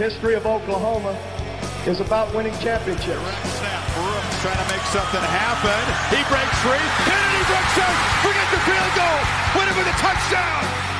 history of Oklahoma is about winning championships. Snap. Brooks trying to make something happen. He breaks free. Kennedy breaks out. Forget the field goal. Win it with a. Touchdown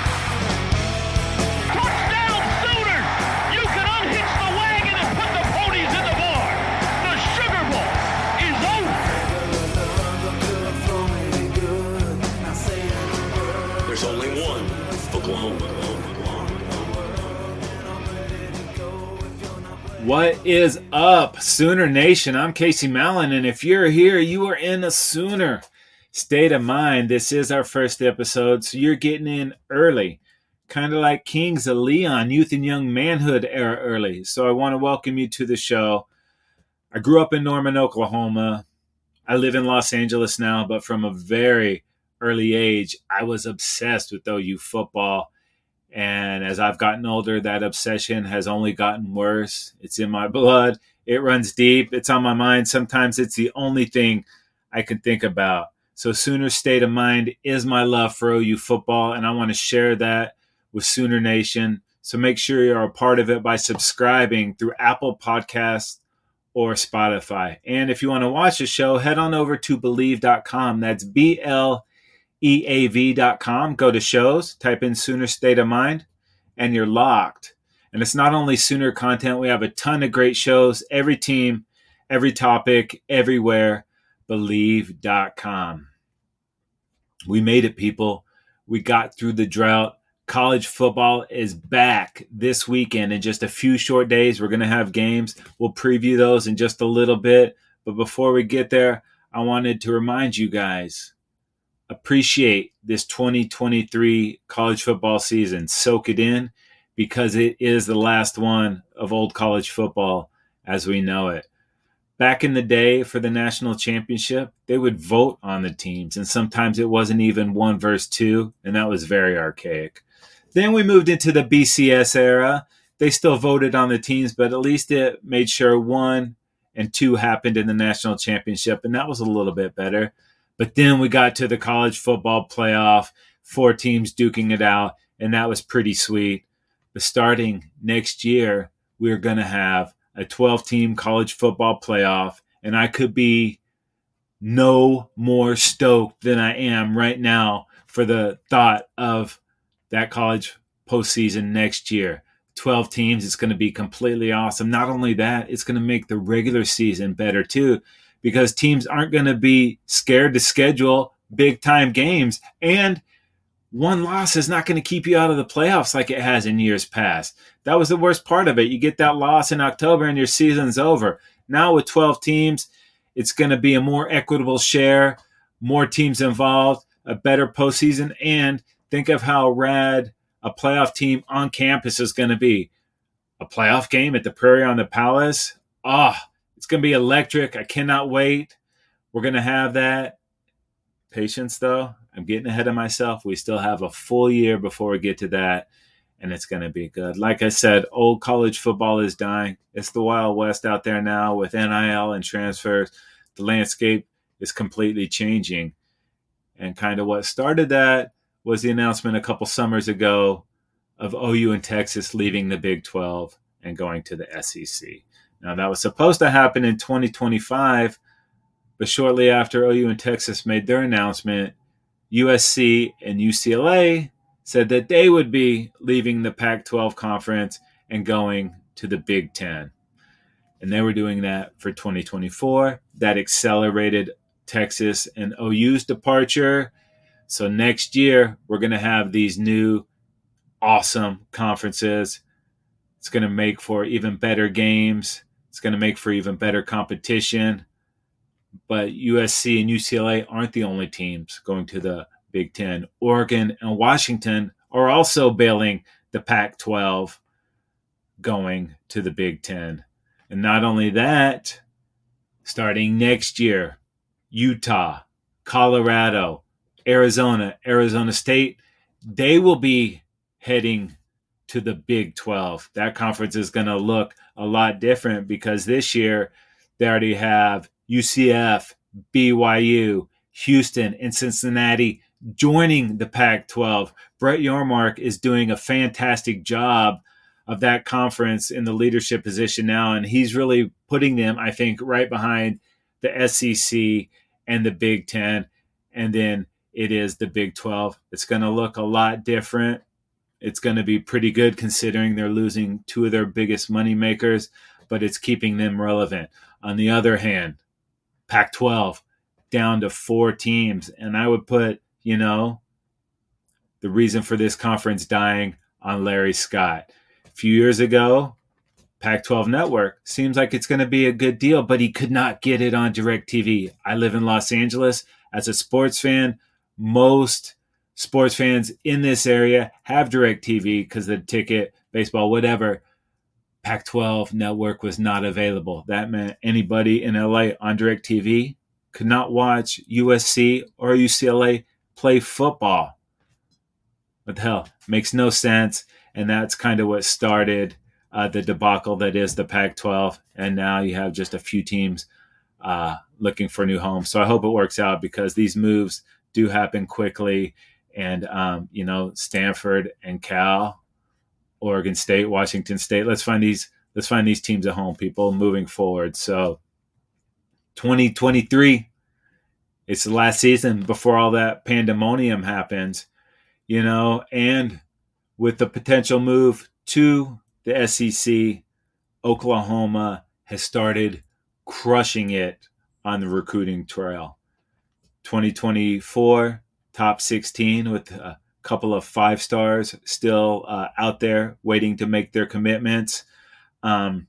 What is up, Sooner Nation? I'm Casey Mallon, and if you're here, you are in a Sooner state of mind. This is our first episode, so you're getting in early, kind of like Kings of Leon, youth and young manhood era early. So I want to welcome you to the show. I grew up in Norman, Oklahoma. I live in Los Angeles now, but from a very early age, I was obsessed with OU football. And as I've gotten older, that obsession has only gotten worse. It's in my blood. It runs deep. It's on my mind. Sometimes it's the only thing I can think about. So, Sooner State of Mind is my love for OU football, and I want to share that with Sooner Nation. So, make sure you're a part of it by subscribing through Apple Podcasts or Spotify. And if you want to watch the show, head on over to bleav.com. That's B L eav.com. Go to shows, type in Sooner State of Mind, and you're locked. And it's not only Sooner content, we have a ton of great shows, every team, every topic, everywhere. Bleav.com. We made it, people. We got through the drought. College football is back this weekend in just a few short days. We're going to have games. We'll preview those in just a little bit. But before we get there, I wanted to remind you guys appreciate this 2023 college football season. Soak it in because it is the last one of old college football as we know it. Back in the day for the national championship, they would vote on the teams, and sometimes it wasn't even one versus two, and that was very archaic. Then we moved into the BCS era. They still voted on the teams, but at least it made sure one and two happened in the national championship, and that was a little bit better. But then we got to the college football playoff, four teams duking it out, and that was pretty sweet. But starting next year, we're going to have a 12 team college football playoff, and I could be no more stoked than I am right now for the thought of that college postseason next year. 12 teams, it's going to be completely awesome. Not only that, it's going to make the regular season better too because teams aren't going to be scared to schedule big time games. And one loss is not going to keep you out of the playoffs like it has in years past. That was the worst part of it. You get that loss in October and your season's over. Now with 12 teams, it's going to be a more equitable share, more teams involved, a better postseason. And think of how rad a playoff team on campus is going to be. A playoff game at the Prairie on the Palace. Ah, oh, to be electric. I cannot wait. We're to have that. Patience, though. I'm getting ahead of myself. We still have a full year before we get to that, and it's to be good. Like I said, old college football is dying. It's the Wild West out there now with NIL and transfers. The landscape is completely changing. And kind of what started that was the announcement a couple summers ago of OU and Texas leaving the Big 12 and going to the SEC. Now, that was supposed to happen in 2025, but shortly after OU and Texas made their announcement, USC and UCLA said that they would be leaving the Pac 12 conference and going to the Big Ten. And they were doing that for 2024. That accelerated Texas and OU's departure. So next year, we're going to have these new awesome conferences. It's going to make for even better games. It's going to make for even better competition. But USC and UCLA aren't the only teams going to the Big Ten. Oregon and Washington are also bailing the Pac 12 going to the Big Ten. And not only that, starting next year, Utah, Colorado, Arizona, Arizona State, they will be heading to the Big 12. That conference is going to look a lot different because this year they already have UCF, BYU, Houston, and Cincinnati joining the Pac 12. Brett Yormark is doing a fantastic job of that conference in the leadership position now, and he's really putting them, I think, right behind the SEC and the Big Ten, and then it is the Big 12. It's going to look a lot different. It's going to be pretty good considering they're losing two of their biggest money makers, but it's keeping them relevant. On the other hand, Pac 12 down to four teams. And I would put, you know, the reason for this conference dying on Larry Scott. A few years ago, Pac 12 network seems like it's going to be a good deal, but he could not get it on DirecTV. I live in Los Angeles. As a sports fan, most sports fans in this area have DirecTV because the ticket, baseball, whatever. Pac 12 network was not available. That meant anybody in LA on DirecTV could not watch USC or UCLA play football. What the hell? Makes no sense. And that's kind of what started uh, the debacle that is the Pac 12. And now you have just a few teams uh, looking for new homes. So I hope it works out because these moves do happen quickly. And, um, you know, Stanford and Cal, Oregon State, Washington State, let's find these. Let's find these teams at home, people, moving forward. So, 2023, it's the last season before all that pandemonium happens, you know, and with the potential move to the SEC, Oklahoma has started crushing it on the recruiting trail. 2024, top 16 with a couple of five stars still uh, out there waiting to make their commitments. Um,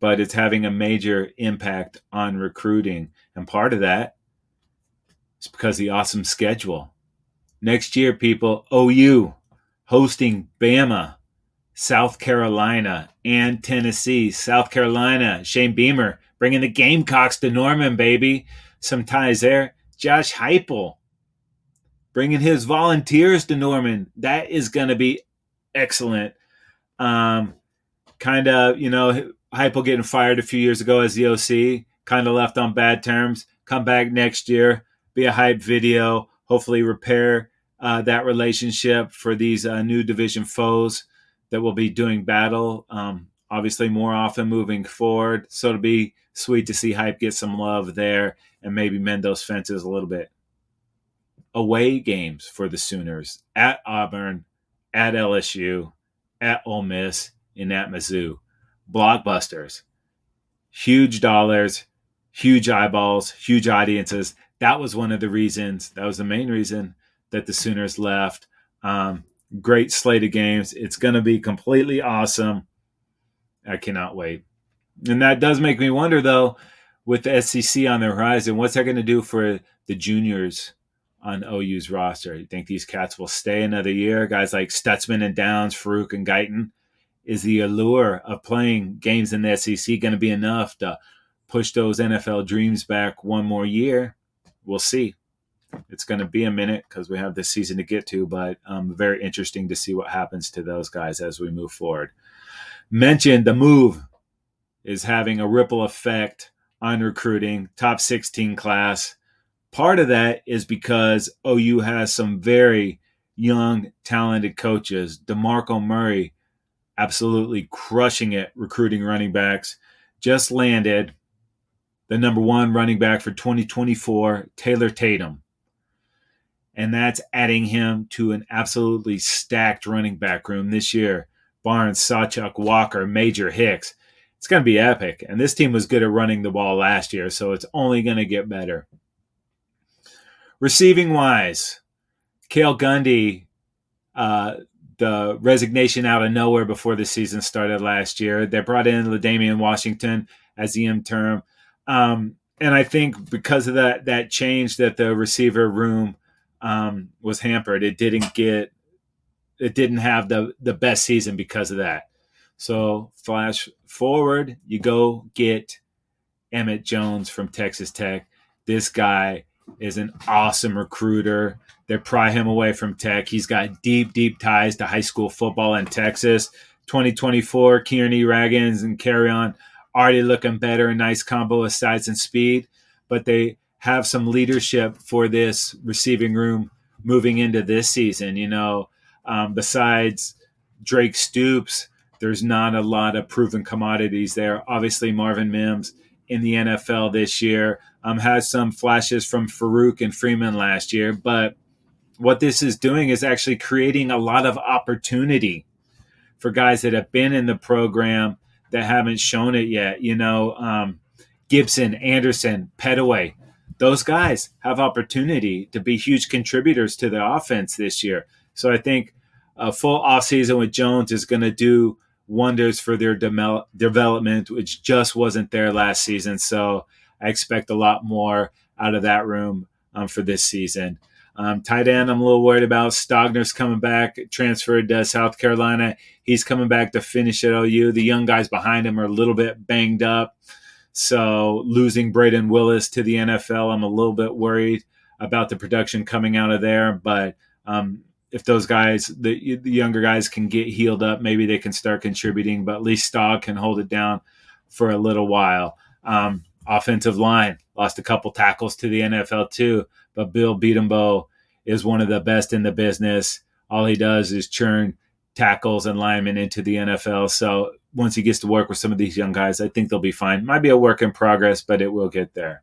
but it's having a major impact on recruiting. And part of that is because the awesome schedule. Next year, people, OU hosting Bama, South Carolina, and Tennessee. South Carolina, Shane Beamer bringing the Gamecocks to Norman, baby. Some ties there. Josh Heupel bringing his volunteers to Norman. That is going to be excellent. Um, kind of, you know, Heupel getting fired a few years ago as the OC, kind of left on bad terms. Come back next year, be a hype video, hopefully repair uh, that relationship for these uh, new division foes that will be doing battle. Um, obviously, more often moving forward. So it'll be sweet to see Heupel get some love there and maybe mend those fences a little bit. Away games for the Sooners at Auburn, at LSU, at Ole Miss, and at Mizzou blockbusters, huge dollars, huge eyeballs, huge audiences. That was one of the reasons. That was the main reason that the Sooners left. Um, great slate of games. It's going to be completely awesome. I cannot wait. And that does make me wonder, though, with the SEC on the horizon, what's that going to do for the juniors on OU's roster? You think these cats will stay another year? Guys like Stutsman and Downs, Farooq and Guyton is the allure of playing games in the SEC going to be enough to push those NFL dreams back one more year? We'll see. It's going to be a minute because we have this season to get to, but um, very interesting to see what happens to those guys as we move forward. Mentioned the move is having a ripple effect on recruiting, top 16 class. Part of that is because OU has some very young, talented coaches. DeMarco Murray absolutely crushing it recruiting running backs. Just landed the number one running back for 2024, Taylor Tatum. And that's adding him to an absolutely stacked running back room this year. Barnes, Sawchuk, Walker, Major, Hicks. It's going to be epic. And this team was good at running the ball last year, so it's only going to get better. Receiving wise, Cale Gundy, uh, the resignation out of nowhere before the season started last year. They brought in L'Damian Washington as the interim. Um, and I think because of that that change that the receiver room um, was hampered, it didn't get it didn't have the the best season because of that. So flash forward, you go get Emmett Jones from Texas Tech. This guy is an awesome recruiter. They pry him away from Tech. He's got deep, deep ties to high school football in Texas. 2024, Kearney, Raggins, and Carreon already looking better. Nice combo of size and speed, but they have some leadership for this receiving room moving into this season. You know, um, besides Drake Stoops, there's not a lot of proven commodities there. Obviously, Marvin Mims in the NFL this year um, has some flashes from Farooq and Freeman last year, but what this is doing is actually creating a lot of opportunity for guys that have been in the program that haven't shown it yet. You know, um, Gibson, Anderson, Pettaway, those guys have opportunity to be huge contributors to the offense this year. So I think a full offseason with Jones is going to do wonders for their de- development, which just wasn't there last season. So I expect a lot more out of that room um, for this season. Um, tight end, I'm a little worried about. Stogner's coming back, transferred to South Carolina. He's coming back to finish at OU. The young guys behind him are a little bit banged up. So losing Brayden Willis to the NFL, I'm a little bit worried about the production coming out of there. But um, if those guys, the, the, younger guys, can get healed up, maybe they can start contributing. But at least Stog can hold it down for a little while. Um, offensive line lost a couple tackles to the NFL too, but Bill Bedenbaugh is one of the best in the business. All he does is churn tackles and linemen into the NFL. So once he gets to work with some of these young guys, I think they'll be fine. Might be a work in progress, but it will get there.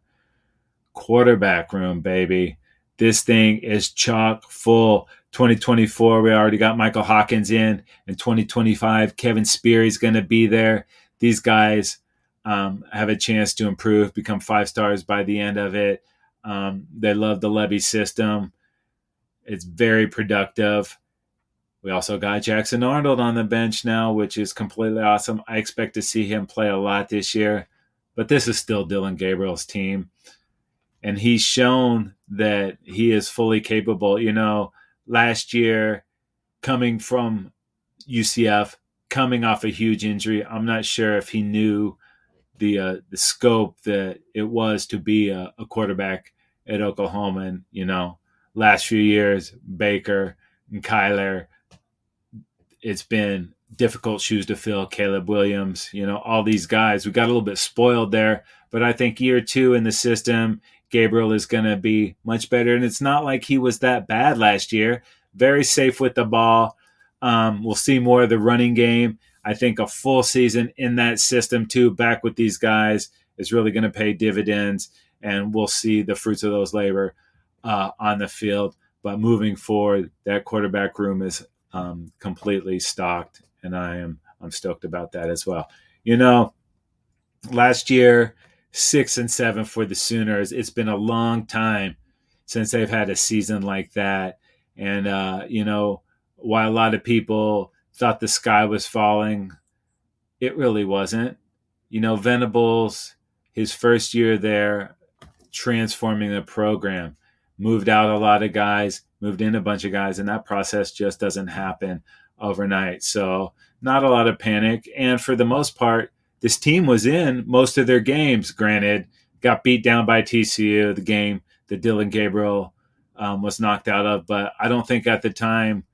Quarterback room, baby. This thing is chock full. 2024, we already got Michael Hawkins in. In 2025, Kevin Sperry is going to be there. These guys um, have a chance to improve, become five stars by the end of it. Um, they love the Lebby system. It's very productive. We also got Jackson Arnold on the bench now, which is completely awesome. I expect to see him play a lot this year, but this is still Dillon Gabriel's team. And he's shown that he is fully capable. You know, last year, coming from UCF, coming off a huge injury, I'm not sure if he knew the uh, the scope that it was to be a, a quarterback at Oklahoma. And, you know, last few years, Baker and Kyler it's been difficult shoes to fill. Caleb Williams, you know, all these guys. We got a little bit spoiled there, but I think year two in the system, Gabriel is going to be much better. And it's not like he was that bad last year. Very safe with the ball. Um, we'll see more of the running game. I think a full season in that system, too, back with these guys, is really going to pay dividends. And we'll see the fruits of those labor uh, on the field. But moving forward, that quarterback room is um, completely stocked, and I am I'm stoked about that as well. You know, last year six and seven for the Sooners. It's been a long time since they've had a season like that, and uh, you know, while a lot of people thought the sky was falling, it really wasn't. You know, Venables, his first year there, transforming the program, moved out a lot of guys, moved in a bunch of guys, and that process just doesn't happen overnight. So, not a lot of panic. And for the most part, this team was in most of their games. Granted, got beat down by TCU, the game that Dillon Gabriel um, was knocked out of. But I don't think at the time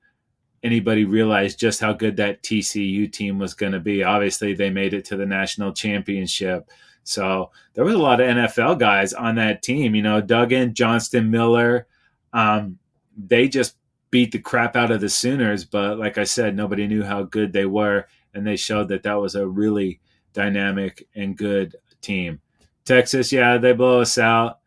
anybody realized just how good that TCU team was going to be. Obviously, they made it to the national championship. So there was a lot of NFL guys on that team. You know, Duggan, Johnston, Miller. Um, they just beat the crap out of the Sooners. But like I said, nobody knew how good they were, and they showed that that was a really dynamic and good team. Texas, yeah, they blow us out.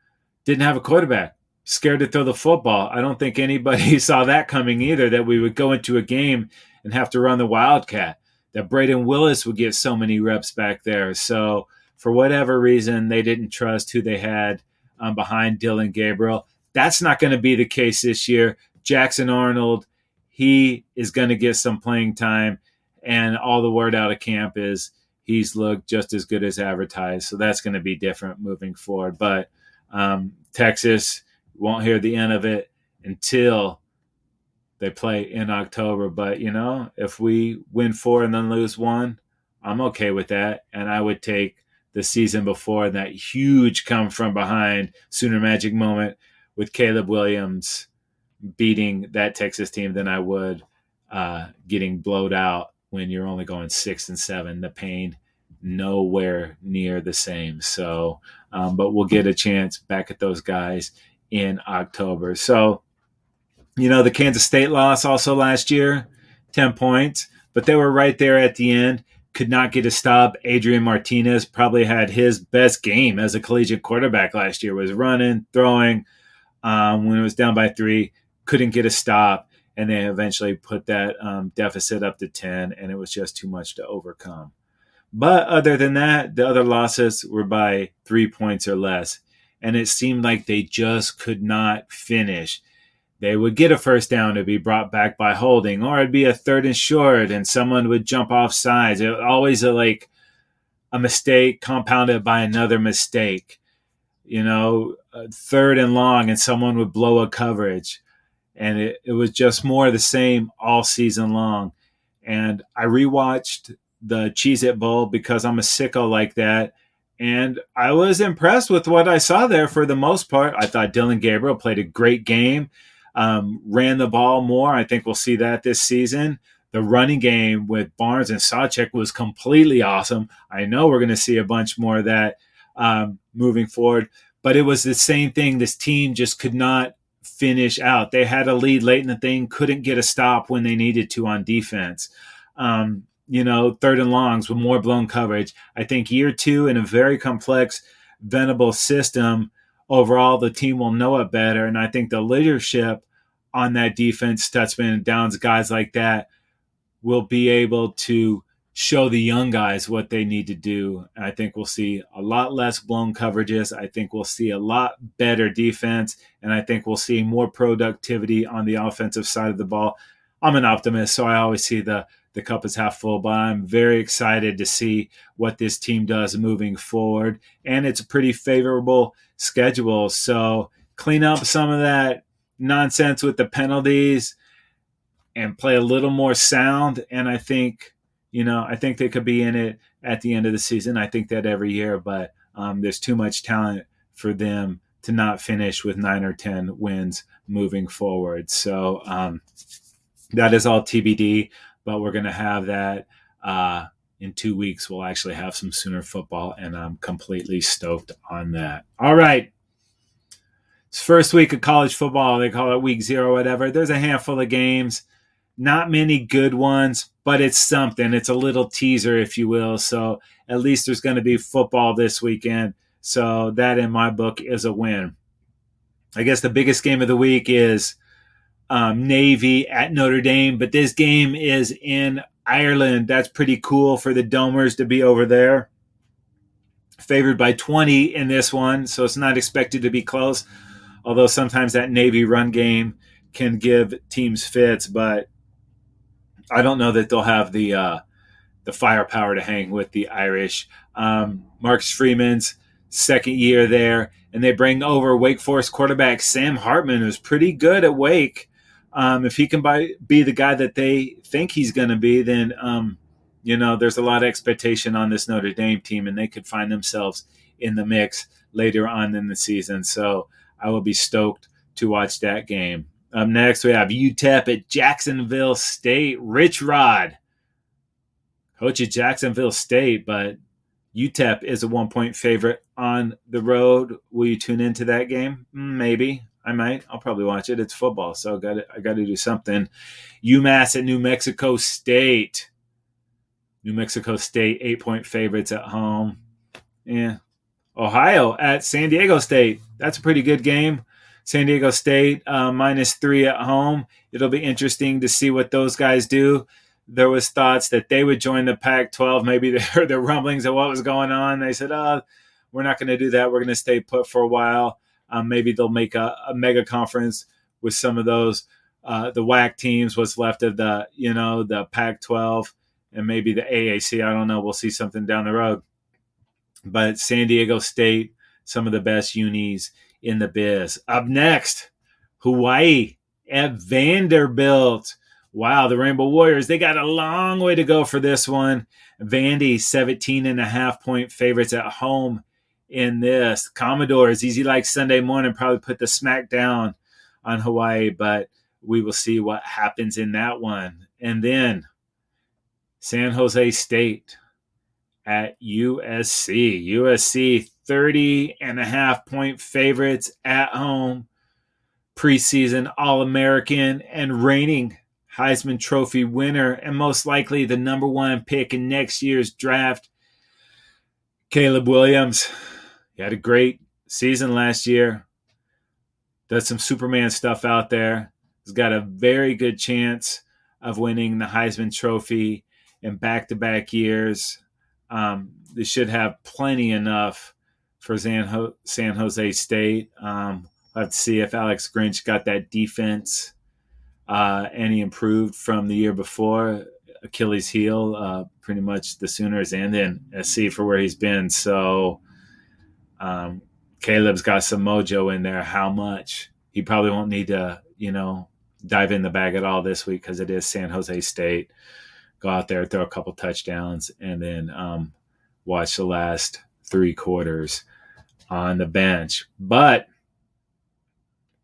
Didn't have a quarterback. Scared to throw the football. I don't think anybody saw that coming either. That we would go into a game and have to run the wildcat. That Brayden Willis would get so many reps back there. So for whatever reason, they didn't trust who they had um, behind Dillon Gabriel. That's not going to be the case this year. Jackson Arnold, he is going to get some playing time, and all the word out of camp is he's looked just as good as advertised. So that's going to be different moving forward. But um, Texas won't hear the end of it until they play in October. But you know, if we win four and then lose one, I'm okay with that, and I would take the season before that huge come from behind Sooner Magic moment with Caleb Williams beating that Texas team than I would uh, getting blowed out when you're only going six and seven. The pain nowhere near the same. So, um, but we'll get a chance back at those guys in October. So, you know, the Kansas State loss also last year, 10 points. but they were right there at the end. Could not get a stop. Adrian Martinez probably had his best game as a collegiate quarterback last year. Was running, throwing. Um, when it was down by three, couldn't get a stop, and they eventually put that um, deficit up to ten, and it was just too much to overcome. But other than that, the other losses were by three points or less, and it seemed like they just could not finish they would get a first down to be brought back by holding, or it'd be a third and short, and someone would jump off sides. It was always a, like a mistake compounded by another mistake. You know, third and long, and someone would blow a coverage, and it, it was just more the same all season long. And I rewatched the Cheez It Bowl because I'm a sicko like that. And I was impressed with what I saw there for the most part. I thought Dillon Gabriel played a great game um, ran the ball more. I think we'll see that this season. The running game with Barnes and Sawchuk was completely awesome. I know we're going to see a bunch more of that um, moving forward, but it was the same thing. This team just could not finish out. They had a lead late in the thing, couldn't get a stop when they needed to on defense. Um, you know, third and longs with more blown coverage. I think year two in a very complex, Venable system overall the team will know it better. And I think the leadership on that defense, Stutsman and Downs, guys like that, will be able to show the young guys what they need to do. And I think we'll see a lot less blown coverages. I think we'll see a lot better defense. And I think we'll see more productivity on the offensive side of the ball. I'm an optimist, so I always see the the cup is half full, but I'm very excited to see what this team does moving forward. And it's a pretty favorable schedule. So clean up some of that nonsense with the penalties and play a little more sound. And I think, you know, I think they could be in it at the end of the season. I think that every year, but um, there's too much talent for them to not finish with nine or 10 wins moving forward. So um, that is all TBD but we're going to have that uh, in two weeks. We'll actually have some Sooner football, and I'm completely stoked on that. All right. It's first week of college football. They call it week zero, whatever. There's a handful of games, not many good ones, but it's something. It's a little teaser, if you will. So at least there's going to be football this weekend. So that, in my book, is a win. I guess the biggest game of the week is um, Navy at Notre Dame, but this game is in Ireland. That's pretty cool for the Domers to be over there. Favored by 20 in this one, so it's not expected to be close. Although sometimes that Navy run game can give teams fits, but I don't know that they'll have the uh, the firepower to hang with the Irish. Um, Marcus Freeman's second year there, and they bring over Wake Forest quarterback Sam Hartman, who's pretty good at Wake. Um, if he can buy, be the guy that they think he's going to be, then um, you know there's a lot of expectation on this Notre Dame team, and they could find themselves in the mix later on in the season. So I will be stoked to watch that game. Up next, we have UTEP at Jacksonville State. Rich Rod, coach at Jacksonville State, but UTEP is a one point favorite on the road. Will you tune into that game? Mm, maybe. I might. I'll probably watch it. It's football, so got I got to do something. UMass at New Mexico State. New Mexico State eight point favorites at home. Yeah. Ohio at San Diego State. That's a pretty good game. San Diego State uh, minus three at home. It'll be interesting to see what those guys do. There was thoughts that they would join the Pac-12. Maybe they heard the rumblings of what was going on. They said, "Oh, we're not going to do that. We're going to stay put for a while." Um, maybe they'll make a, a, mega conference with some of those uh, the WAC teams, what's left of the you know the Pac-12, and maybe the AAC. I don't know. We'll see something down the road. But San Diego State, some of the best unis in the biz. Up next, Hawaii at Vanderbilt. Wow, the Rainbow Warriors, they got a long way to go for this one. Vandy, 17 and a half point favorites at home in this. Commodores, easy like Sunday morning, probably put the smack down on Hawaii, but we will see what happens in that one. And then San Jose State at USC. USC 30 and a half point favorites at home. Preseason All American and reigning Heisman Trophy winner and most likely the number one pick in next year's draft, Caleb Williams. He had a great season last year. Does some Superman stuff out there. He's got a very good chance of winning the Heisman Trophy in back to back years. Um, they should have plenty enough for San, Ho- San Jose State. Um, let's see if Alex Grinch got that defense uh, he improved from the year before. Achilles heel, uh, pretty much the Sooners, and then SC for where he's been. So um, Caleb's got some mojo in there. How much? He probably won't need to, you know, dive in the bag at all this week because it is San Jose State. Go out there, throw a couple touchdowns, and then um, watch the last three quarters on the bench. But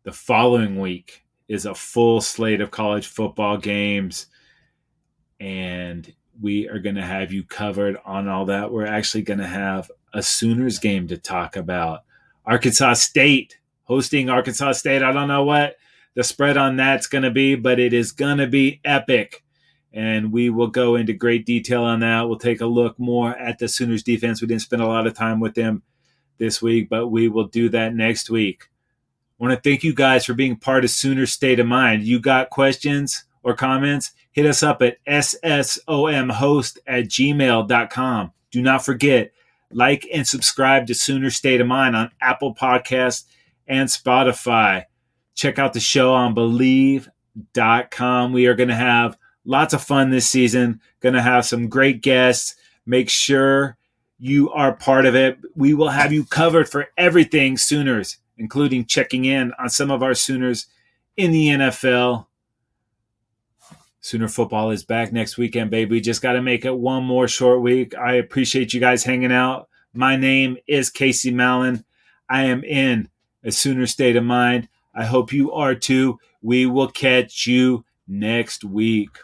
the following week is a full slate of college football games, and we are going to have you covered on all that. We're actually going to have a Sooners game to talk about. Arkansas State hosting Arkansas State. I don't know what the spread on that's going to be, but it is going to be epic. And we will go into great detail on that. We'll take a look more at the Sooners defense. We didn't spend a lot of time with them this week, but we will do that next week. I want to thank you guys for being part of Sooner State of Mind. You got questions or comments? Hit us up at ssomhost at gmail.com. Do not forget, like and subscribe to Sooner State of Mind on Apple Podcasts and Spotify. Check out the show on Bleav.com. We are going to have lots of fun this season, going to have some great guests. Make sure you are part of it. We will have you covered for everything Sooners, including checking in on some of our Sooners in the NFL. Sooner football is back next weekend, baby. We just got to make it one more short week. I appreciate you guys hanging out. My name is Casey Mallon. I am in a Sooner state of mind. I hope you are too. We will catch you next week.